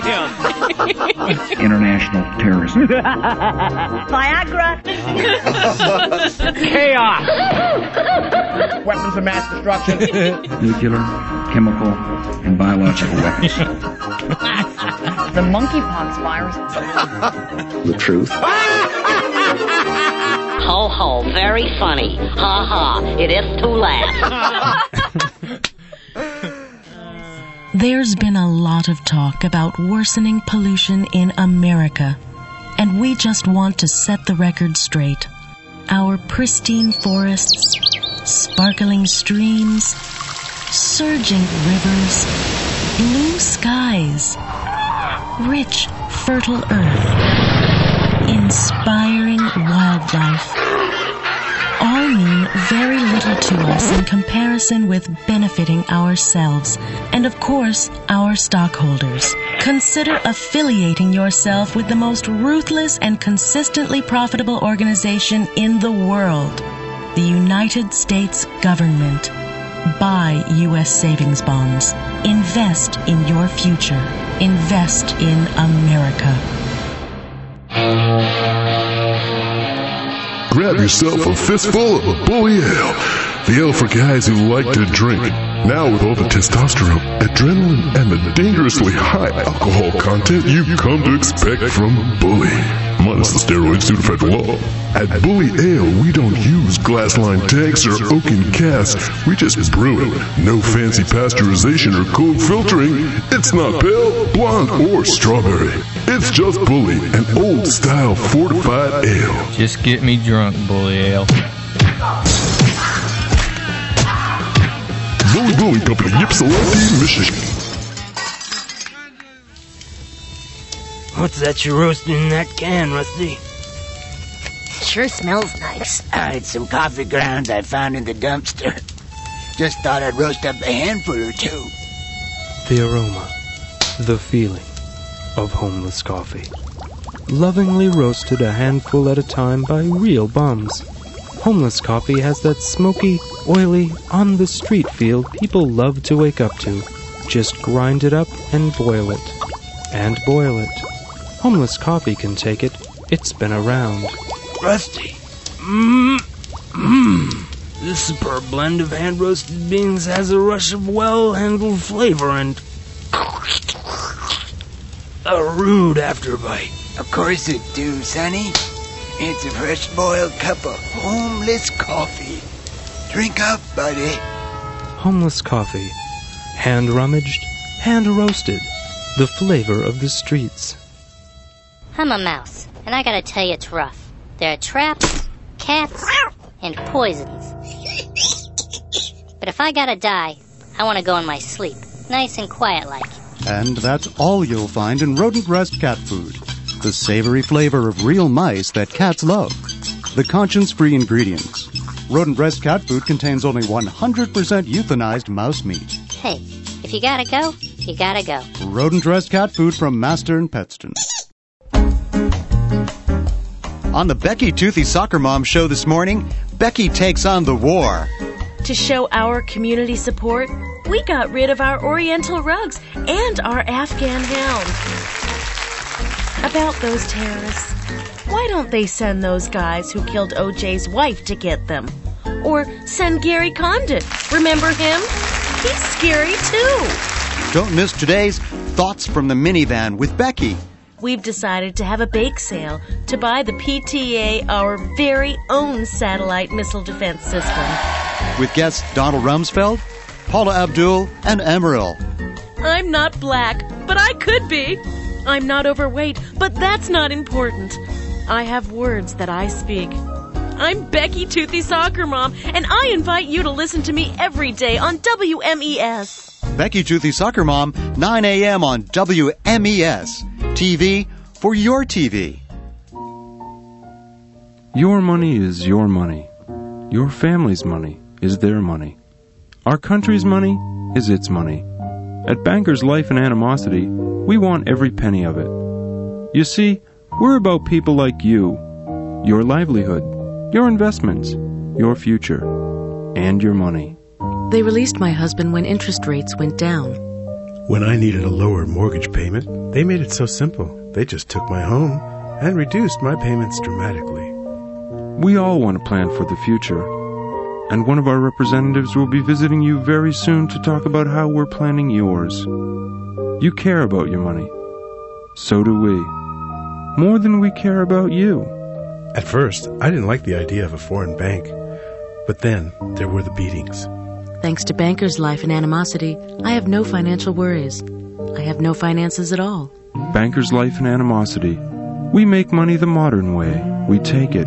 damn! International terrorism. Viagra. Chaos! Weapons of mass destruction. Nuclear, chemical, and biological weapons. the monkeypox virus. The truth. Ho ho, very funny. Ha ha, it is to laugh. There's been a lot of talk about worsening pollution in America, and we just want to set the record straight. Our pristine forests, sparkling streams, surging rivers, blue skies, rich, fertile earth, inspiring wildlife, all mean very little to us in comparison with benefiting ourselves and, of course, our stockholders. Consider affiliating yourself with the most ruthless and consistently profitable organization in the world, the United States government. Buy U.S. savings bonds. Invest in your future. Invest in America. Grab yourself a fistful of bully ale. The ale for guys who like to drink. Now with all the testosterone, adrenaline, and the dangerously high alcohol content you've come to expect from Bully. Minus the steroids due to federal law. At Bully Ale, we don't use glass-lined tanks or oaken casks. We just brew it. No fancy pasteurization or cold filtering. It's not pale, blonde, or strawberry. It's just Bully, an old-style fortified ale. Just get me drunk, bully ale. Bully Bully Company, Ypsilanti, Michigan. What's that you're roasting in that can, Rusty? Sure smells nice. Uh, it's some coffee grounds I found in the dumpster. Just thought I'd roast up a handful or two. The aroma, the feeling of homeless coffee. Lovingly roasted a handful at a time by real bums. Homeless coffee has that smoky, oily, on the street feel people love to wake up to. Just grind it up and boil it. And boil it. Homeless coffee can take it. It's been around. Rusty. Mmm. Mmm. This superb blend of hand roasted beans has a rush of well handled flavor and. a rude afterbite. Of course it do, Sonny. It's a fresh boiled cup of homeless coffee. Drink up, buddy. Homeless coffee. Hand rummaged, hand roasted. The flavor of the streets. I'm a mouse, and I gotta tell you it's rough. There are traps, cats, and poisons. But if I gotta die, I wanna go in my sleep, nice and quiet like. And that's all you'll find in Rodent Rest cat food. The savory flavor of real mice that cats love. The conscience free ingredients. Rodent Rest cat food contains only 100% euthanized mouse meat. Hey, if you gotta go, you gotta go. Rodent Rest cat food from Master and Petston. On the Becky Toothy Soccer Mom show this morning, Becky takes on the war. To show our community support, we got rid of our Oriental rugs and our Afghan hound. About those terrorists, why don't they send those guys who killed OJ's wife to get them? Or send Gary Condit. Remember him? He's scary too. Don't miss today's Thoughts from the Minivan with Becky. We've decided to have a bake sale to buy the PTA our very own satellite missile defense system. With guests Donald Rumsfeld, Paula Abdul, and Emeril. I'm not black, but I could be. I'm not overweight, but that's not important. I have words that I speak. I'm Becky Toothy Soccer Mom, and I invite you to listen to me every day on WMES. Becky Toothy Soccer Mom, 9 a.m. on WMES. TV for your TV. Your money is your money. Your family's money is their money. Our country's money is its money. At Bankers Life and Animosity, we want every penny of it. You see, we're about people like you, your livelihood, your investments, your future, and your money. They released my husband when interest rates went down. When I needed a lower mortgage payment, they made it so simple. They just took my home and reduced my payments dramatically. We all want to plan for the future, and one of our representatives will be visiting you very soon to talk about how we're planning yours. You care about your money. So do we. More than we care about you. At first, I didn't like the idea of a foreign bank, but then there were the beatings. Thanks to Banker's Life and Animosity, I have no financial worries. I have no finances at all. Banker's Life and Animosity. We make money the modern way. We take it.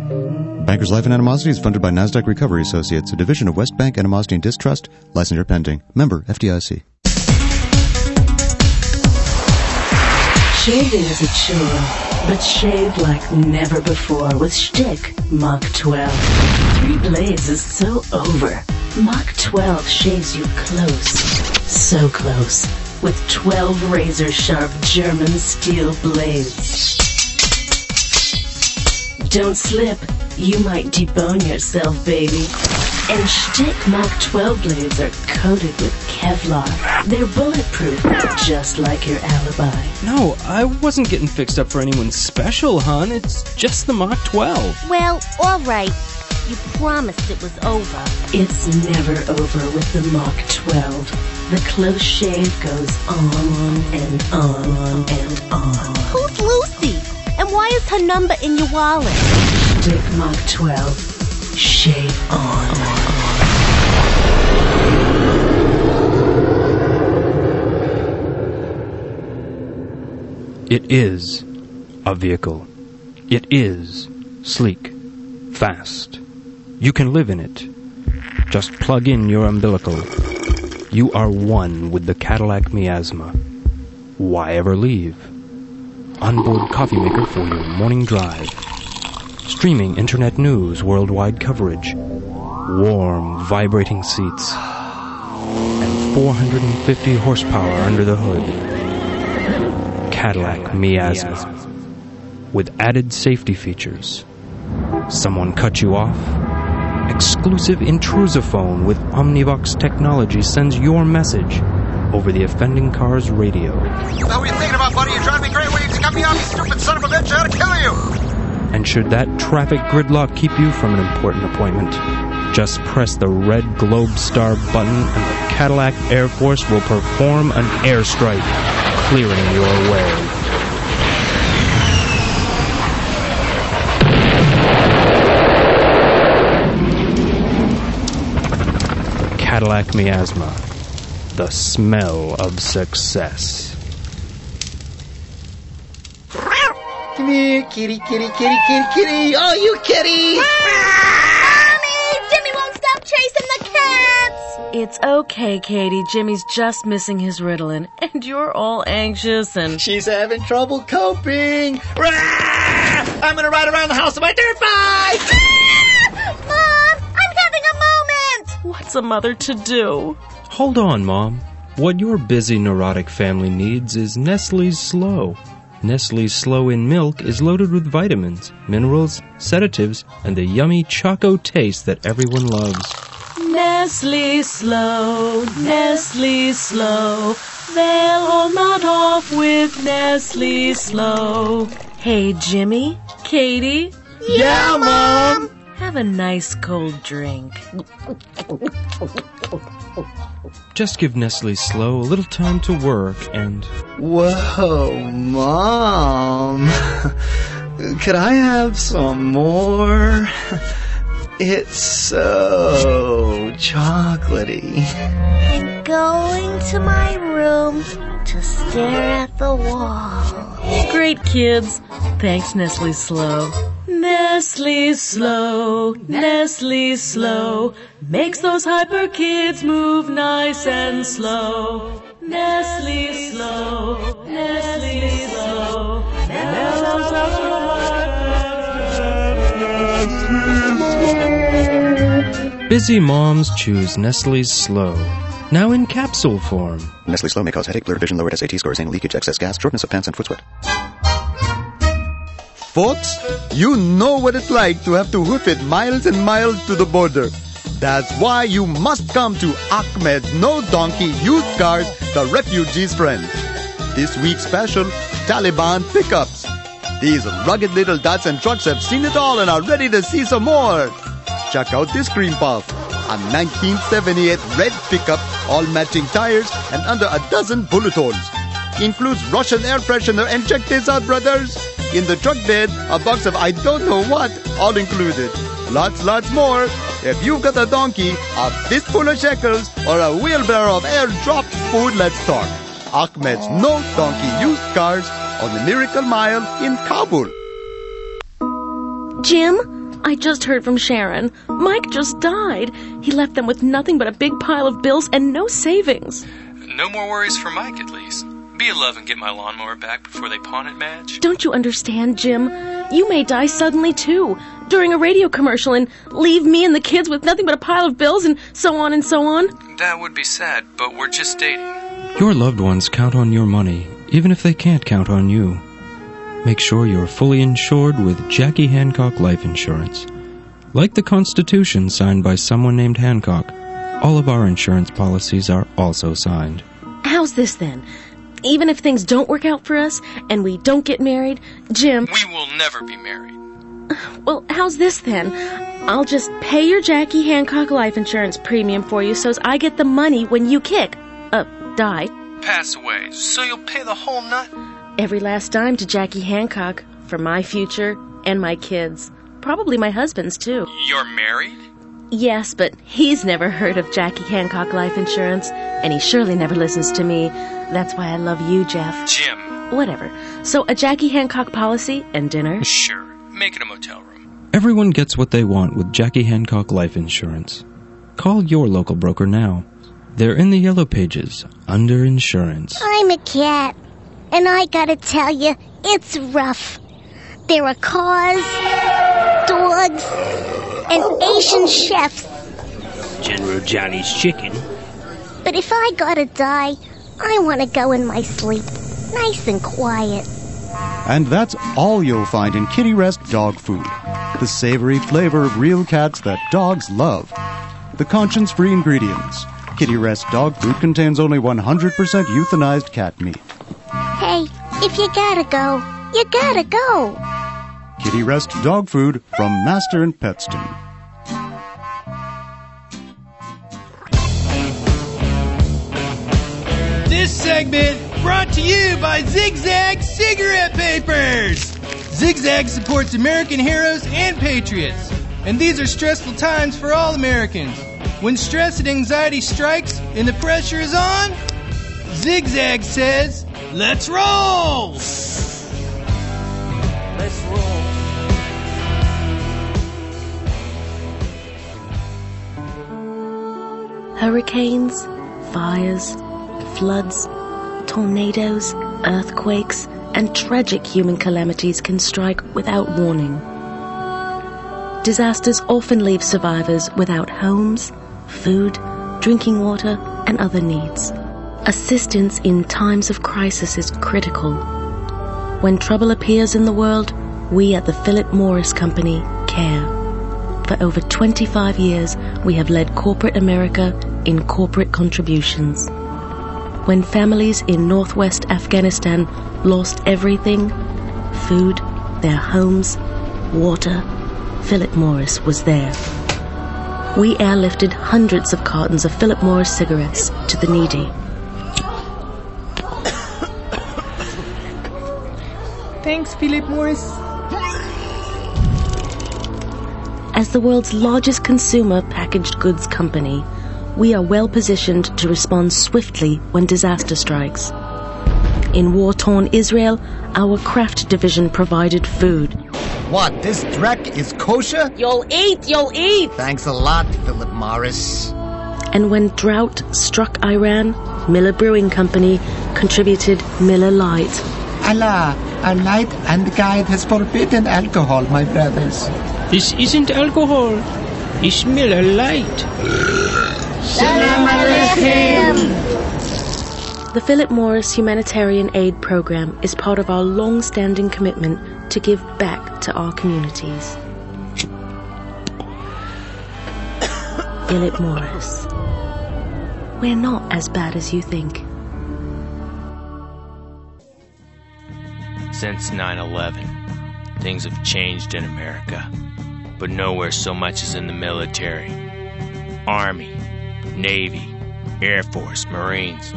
Bankers Life and Animosity is funded by NASDAQ Recovery Associates, a division of West Bank Animosity and Distrust, licensure pending. Member FDIC. Shaving is a chore, but shave like never before with Shtick Mach 12. Three blades is so over. Mach 12 shaves you close, so close, with 12 razor sharp German steel blades. Don't slip, you might debone yourself, baby. And Shtick Mach 12 blades are coated with Kevlar. They're bulletproof, just like your alibi. No, I wasn't getting fixed up for anyone special, hon. It's just the Mach 12. Well, all right. You promised it was over. It's never over with the Mach 12. The close shave goes on and on and on. Who's Lucy? And why is her number in your wallet? Dick Mach 12. On. It is a vehicle. It is sleek, fast. You can live in it. Just plug in your umbilical. You are one with the Cadillac Miasma. Why ever leave? Onboard coffee maker for your morning drive. Streaming internet news, worldwide coverage. Warm, vibrating seats. And 450 horsepower under the hood. Cadillac Miasma. With added safety features. Someone cut you off? Exclusive intrusiphone with Omnivox technology sends your message over the offending car's radio. What were you thinking about, buddy? You're driving me crazy. Will you cut me off, you stupid son of a bitch? I ought to kill you. And should that traffic gridlock keep you from an important appointment, just press the red globe star button and the Cadillac Air Force will perform an airstrike, clearing your way. Cadillac Miasma, the smell of success. Come kitty, kitty, kitty, kitty, kitty. Oh, you kitty! Mommy! Jimmy won't stop chasing the cats! It's okay, Katie. Jimmy's just missing his Ritalin, and you're all anxious and. She's having trouble coping. I'm gonna ride around the house on my dirt bike! Ah! Mom! I'm having a moment! What's a mother to do? Hold on, Mom. What your busy neurotic family needs is Nestle's Slow. Nestle's Slow in milk is loaded with vitamins, minerals, sedatives, and the yummy choco taste that everyone loves. Nestle Slow, Nestle Slow, they'll all nod off with Nestle Slow. Hey, Jimmy, Katie. Yeah, Mom! Have a nice cold drink. Just give Nestle Slow a little time to work and. Whoa, Mom. Could I have some more? It's so chocolatey. I'm going to my room to stare at the wall. Great kids. Thanks, Nestle Slow. Nestle Slow, Nestle Slow, makes those hyper kids move nice and slow. Nestle Slow, Nestle Slow, mellows Busy moms choose Nestle's Slow. Now in capsule form. Nestle Slow may cause headache, blurred vision, lowered SAT scores, anal leakage, excess gas, shortness of pants, and foot sweat. Folks, you know what it's like to have to hoof it miles and miles to the border. That's why you must come to Ahmed's No Donkey Used Cars, the refugee's friend. This week's special, Taliban pickups. These rugged little Datsun trucks have seen it all and are ready to see some more. Check out this cream puff, a 1978 red pickup, all matching tires and under a dozen bullet holes. Includes Russian air freshener and check this out, brothers. In the truck bed, a box of I don't know what, all included. Lots, lots more. If you've got a donkey, a fistful of shekels, or a wheelbarrow of air-dropped food, let's talk. Ahmed's No Donkey Used Cars on the Miracle Mile in Kabul. Jim, I just heard from Sharon. Mike just died. He left them with nothing but a big pile of bills and no savings. No more worries for Mike, at least. Be a love and get my lawnmower back before they pawn it, Madge. Don't you understand, Jim? You may die suddenly, too, during a radio commercial, and leave me and the kids with nothing but a pile of bills and so on and so on. That would be sad, but we're just dating. Your loved ones count on your money, even if they can't count on you. Make sure you're fully insured with Jackie Hancock Life Insurance. Like the Constitution signed by someone named Hancock, all of our insurance policies are also signed. How's this then? Even if things don't work out for us and we don't get married, Jim. We will never be married. Well, how's this then? I'll just pay your Jackie Hancock life insurance premium for you so's I get the money when you kick. Uh, die. Pass away, so you'll pay the whole nut? Every last dime to Jackie Hancock for my future and my kids. Probably my husband's too. You're married? Yes, but he's never heard of Jackie Hancock life insurance, and he surely never listens to me. That's why I love you, Jeff. Jim. Whatever. So a Jackie Hancock policy and dinner? Sure. Make it a motel room. Everyone gets what they want with Jackie Hancock Life Insurance. Call your local broker now. They're in the yellow pages, under insurance. I'm a cat, and I gotta tell you, it's rough. There are cars, dogs, and Asian chefs. General Johnny's chicken. But if I gotta die, I want to go in my sleep, nice and quiet. And that's all you'll find in Kitty Rest dog food. The savory flavor of real cats that dogs love. The conscience free ingredients. Kitty Rest dog food contains only 100% euthanized cat meat. Hey, if you gotta go, you gotta go. Kitty Rest dog food from Master and Petston. This segment brought to you by Zigzag Cigarette Papers. Zigzag supports American heroes and patriots, and these are stressful times for all Americans. When stress and anxiety strikes and the pressure is on, Zigzag says, "Let's roll." Let's roll. Hurricanes, fires, floods, tornadoes, earthquakes, and tragic human calamities can strike without warning. Disasters often leave survivors without homes, food, drinking water, and other needs. Assistance in times of crisis is critical. When trouble appears in the world, we at the Philip Morris Company care. For over 25 years, we have led corporate America in corporate contributions. When families in northwest Afghanistan lost everything food, their homes, water Philip Morris was there. We airlifted hundreds of cartons of Philip Morris cigarettes to the needy. Thanks, Philip Morris. As the world's largest consumer packaged goods company, we are well positioned to respond swiftly when disaster strikes. In war torn Israel, our Kraft division provided food. What, this dreck is kosher? You'll eat, you'll eat. Thanks a lot, Philip Morris. And when drought struck Iran, Miller Brewing Company contributed Miller Lite. Allah, our light and guide has forbidden alcohol, my brothers. This isn't alcohol. It's Miller Lite. Salam alaikum. The Philip Morris Humanitarian Aid Program is part of our long standing commitment to give back to our communities. Philip Morris. We're not as bad as you think. Since 9 11, things have changed in America, but nowhere so much as in the military. Army, Navy, Air Force, Marines,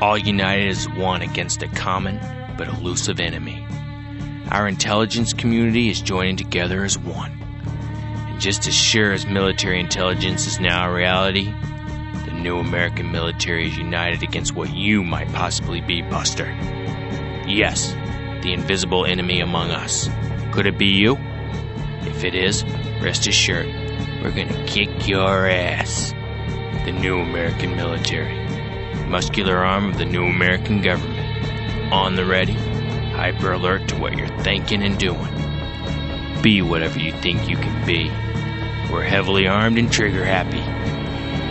all united as one against a common but elusive enemy. Our intelligence community is joining together as one. And just as sure as military intelligence is now a reality, the new American military is united against what you might possibly be, Buster. Yes, the invisible enemy among us. Could it be you? If it is, rest assured, we're gonna kick your ass. The new American military. Muscular arm of the new American government. On the ready, hyper alert to what you're thinking and doing. Be whatever you think you can be. We're heavily armed and trigger happy.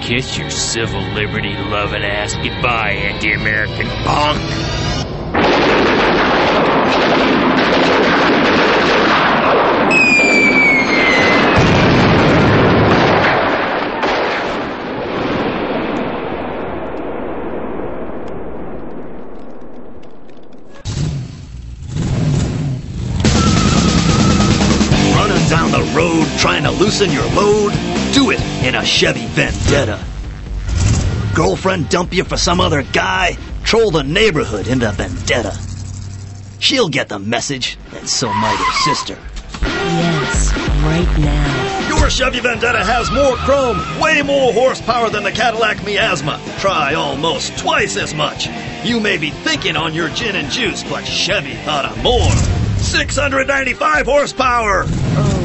Kiss your civil liberty loving ass goodbye, anti American punk! Loosen your load? Do it in a Chevy Vendetta. Girlfriend dump you for some other guy? Troll the neighborhood in into Vendetta. She'll get the message, and so might her sister. Yes, right now. Your Chevy Vendetta has more chrome, way more horsepower than the Cadillac Miasma. Try almost twice as much. You may be thinking on your gin and juice, but Chevy thought of more. 695 horsepower! Oh.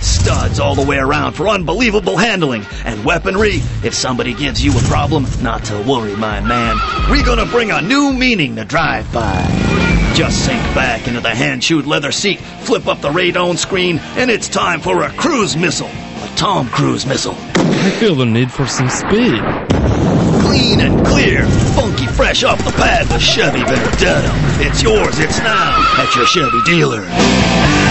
Studs all the way around for unbelievable handling and weaponry. If somebody gives you a problem, not to worry, my man. We're gonna bring a new meaning to drive by. Just sink back into the hand-chewed leather seat, flip up the radon screen, and it's time for a cruise missile. A Tom Cruise missile. I feel the need for some speed. Clean and clear, funky fresh off the pad with Chevy Vendetta. It's yours, it's now at your Chevy dealer.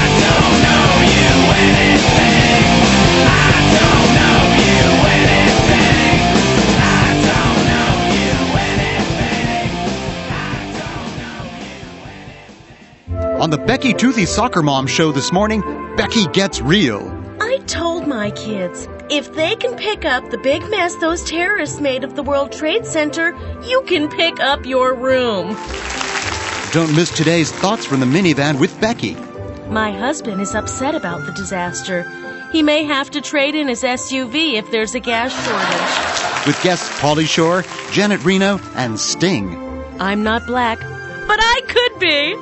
On the Becky Toothy Soccer Mom show this morning, Becky gets real. I told my kids, if they can pick up the big mess those terrorists made of the World Trade Center, you can pick up your room. Don't miss today's thoughts from the minivan with Becky. My husband is upset about the disaster. He may have to trade in his SUV if there's a gas shortage. With guests Pauly Shore, Janet Reno, and Sting. I'm not black, but I could be.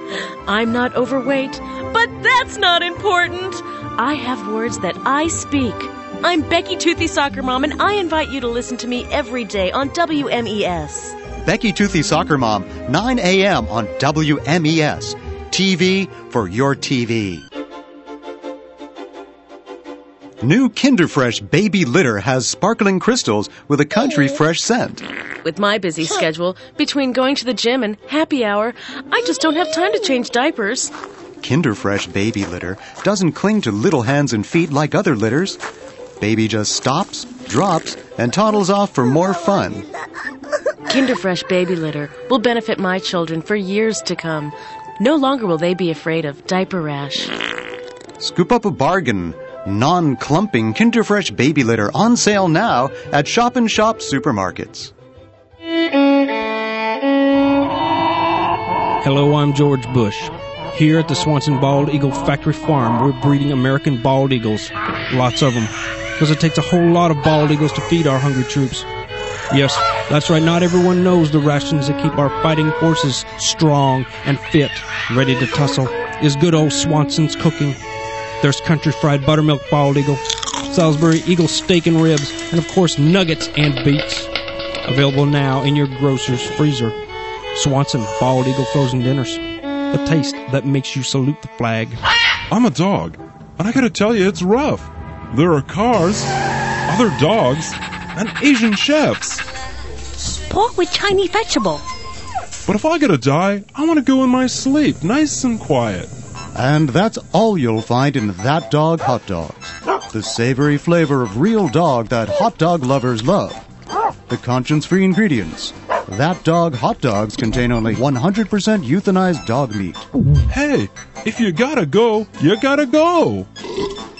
I'm not overweight, but that's not important. I have words that I speak. I'm Becky Toothy Soccer Mom, and I invite you to listen to me every day on WMES. Becky Toothy Soccer Mom, 9 a.m. on WMES. TV for your TV. New Kinderfresh baby litter has sparkling crystals with a country fresh scent. With my busy schedule, between going to the gym and happy hour, I just don't have time to change diapers. Kinderfresh baby litter doesn't cling to little hands and feet like other litters. Baby just stops, drops, and toddles off for more fun. Kinderfresh baby litter will benefit my children for years to come. No longer will they be afraid of diaper rash. Scoop up a bargain. Non-clumping Kinderfresh baby litter on sale now at Shop and Shop supermarkets. Hello, I'm George Bush. Here at the Swanson Bald Eagle Factory Farm, we're breeding American bald eagles. Lots of them. Because it takes a whole lot of bald eagles to feed our hungry troops. Yes, that's right, not everyone knows the rations that keep our fighting forces strong and fit, ready to tussle, is good old Swanson's cooking. There's country fried buttermilk bald eagle, Salisbury eagle steak and ribs, and of course nuggets and beets. Available now in your grocer's freezer. Swanson Bald Eagle Frozen Dinners. The taste that makes you salute the flag. I'm a dog, and I gotta tell you, it's rough. There are cars, other dogs, and Asian chefs. Pork with Chinese vegetable. But if I gotta die, I wanna go in my sleep, nice and quiet. And that's all you'll find in That Dog Hot Dogs. The savory flavor of real dog that hot dog lovers love. The conscience free ingredients. That dog hot dogs contain only 100% euthanized dog meat. Hey, if you gotta go, you gotta go.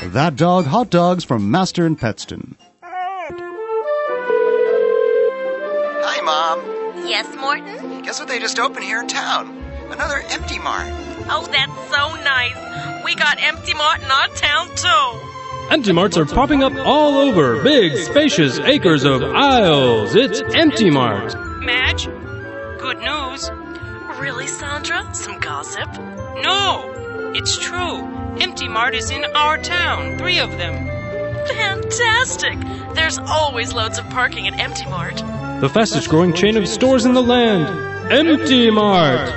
That dog hot dogs from Master and Petston. Yes, Morton? Guess what they just opened here in town? Another Empty Mart. Oh, that's so nice. We got Empty Mart in our town, too. Empty Marts are popping up all over. Big, spacious acres of aisles. It's Empty Mart. Madge, good news. Really, Sandra? Some gossip? No, it's true. Empty Mart is in our town, three of them. Fantastic! There's always loads of parking at Empty Mart. The fastest growing chain of stores in the land. Empty Mart.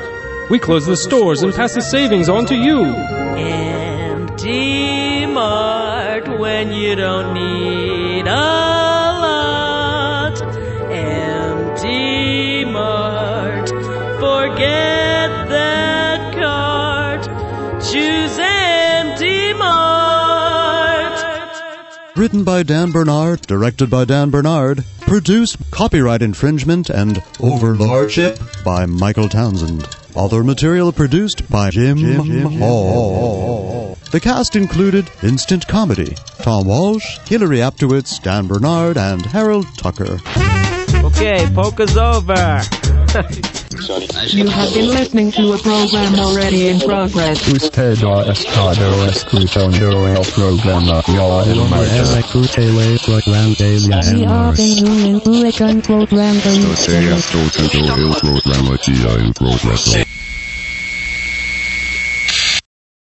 We close the stores and pass the savings on to you. Empty Mart when you don't need Written by Dan Bernard, directed by Dan Bernard, produced copyright infringement and overlordship by Michael Townsend. Other material produced by Jim, Hall. The cast included Instant Comedy, Tom Walsh, Hilary Aptowitz, Dan Bernard, and Harold Tucker. Okay, poker's over. You have been listening to a program already in progress. Usted ha estado escuchando el programa Ya el Martes. We have been doing un program Usted ha escuchado el programa Ya el Progreso.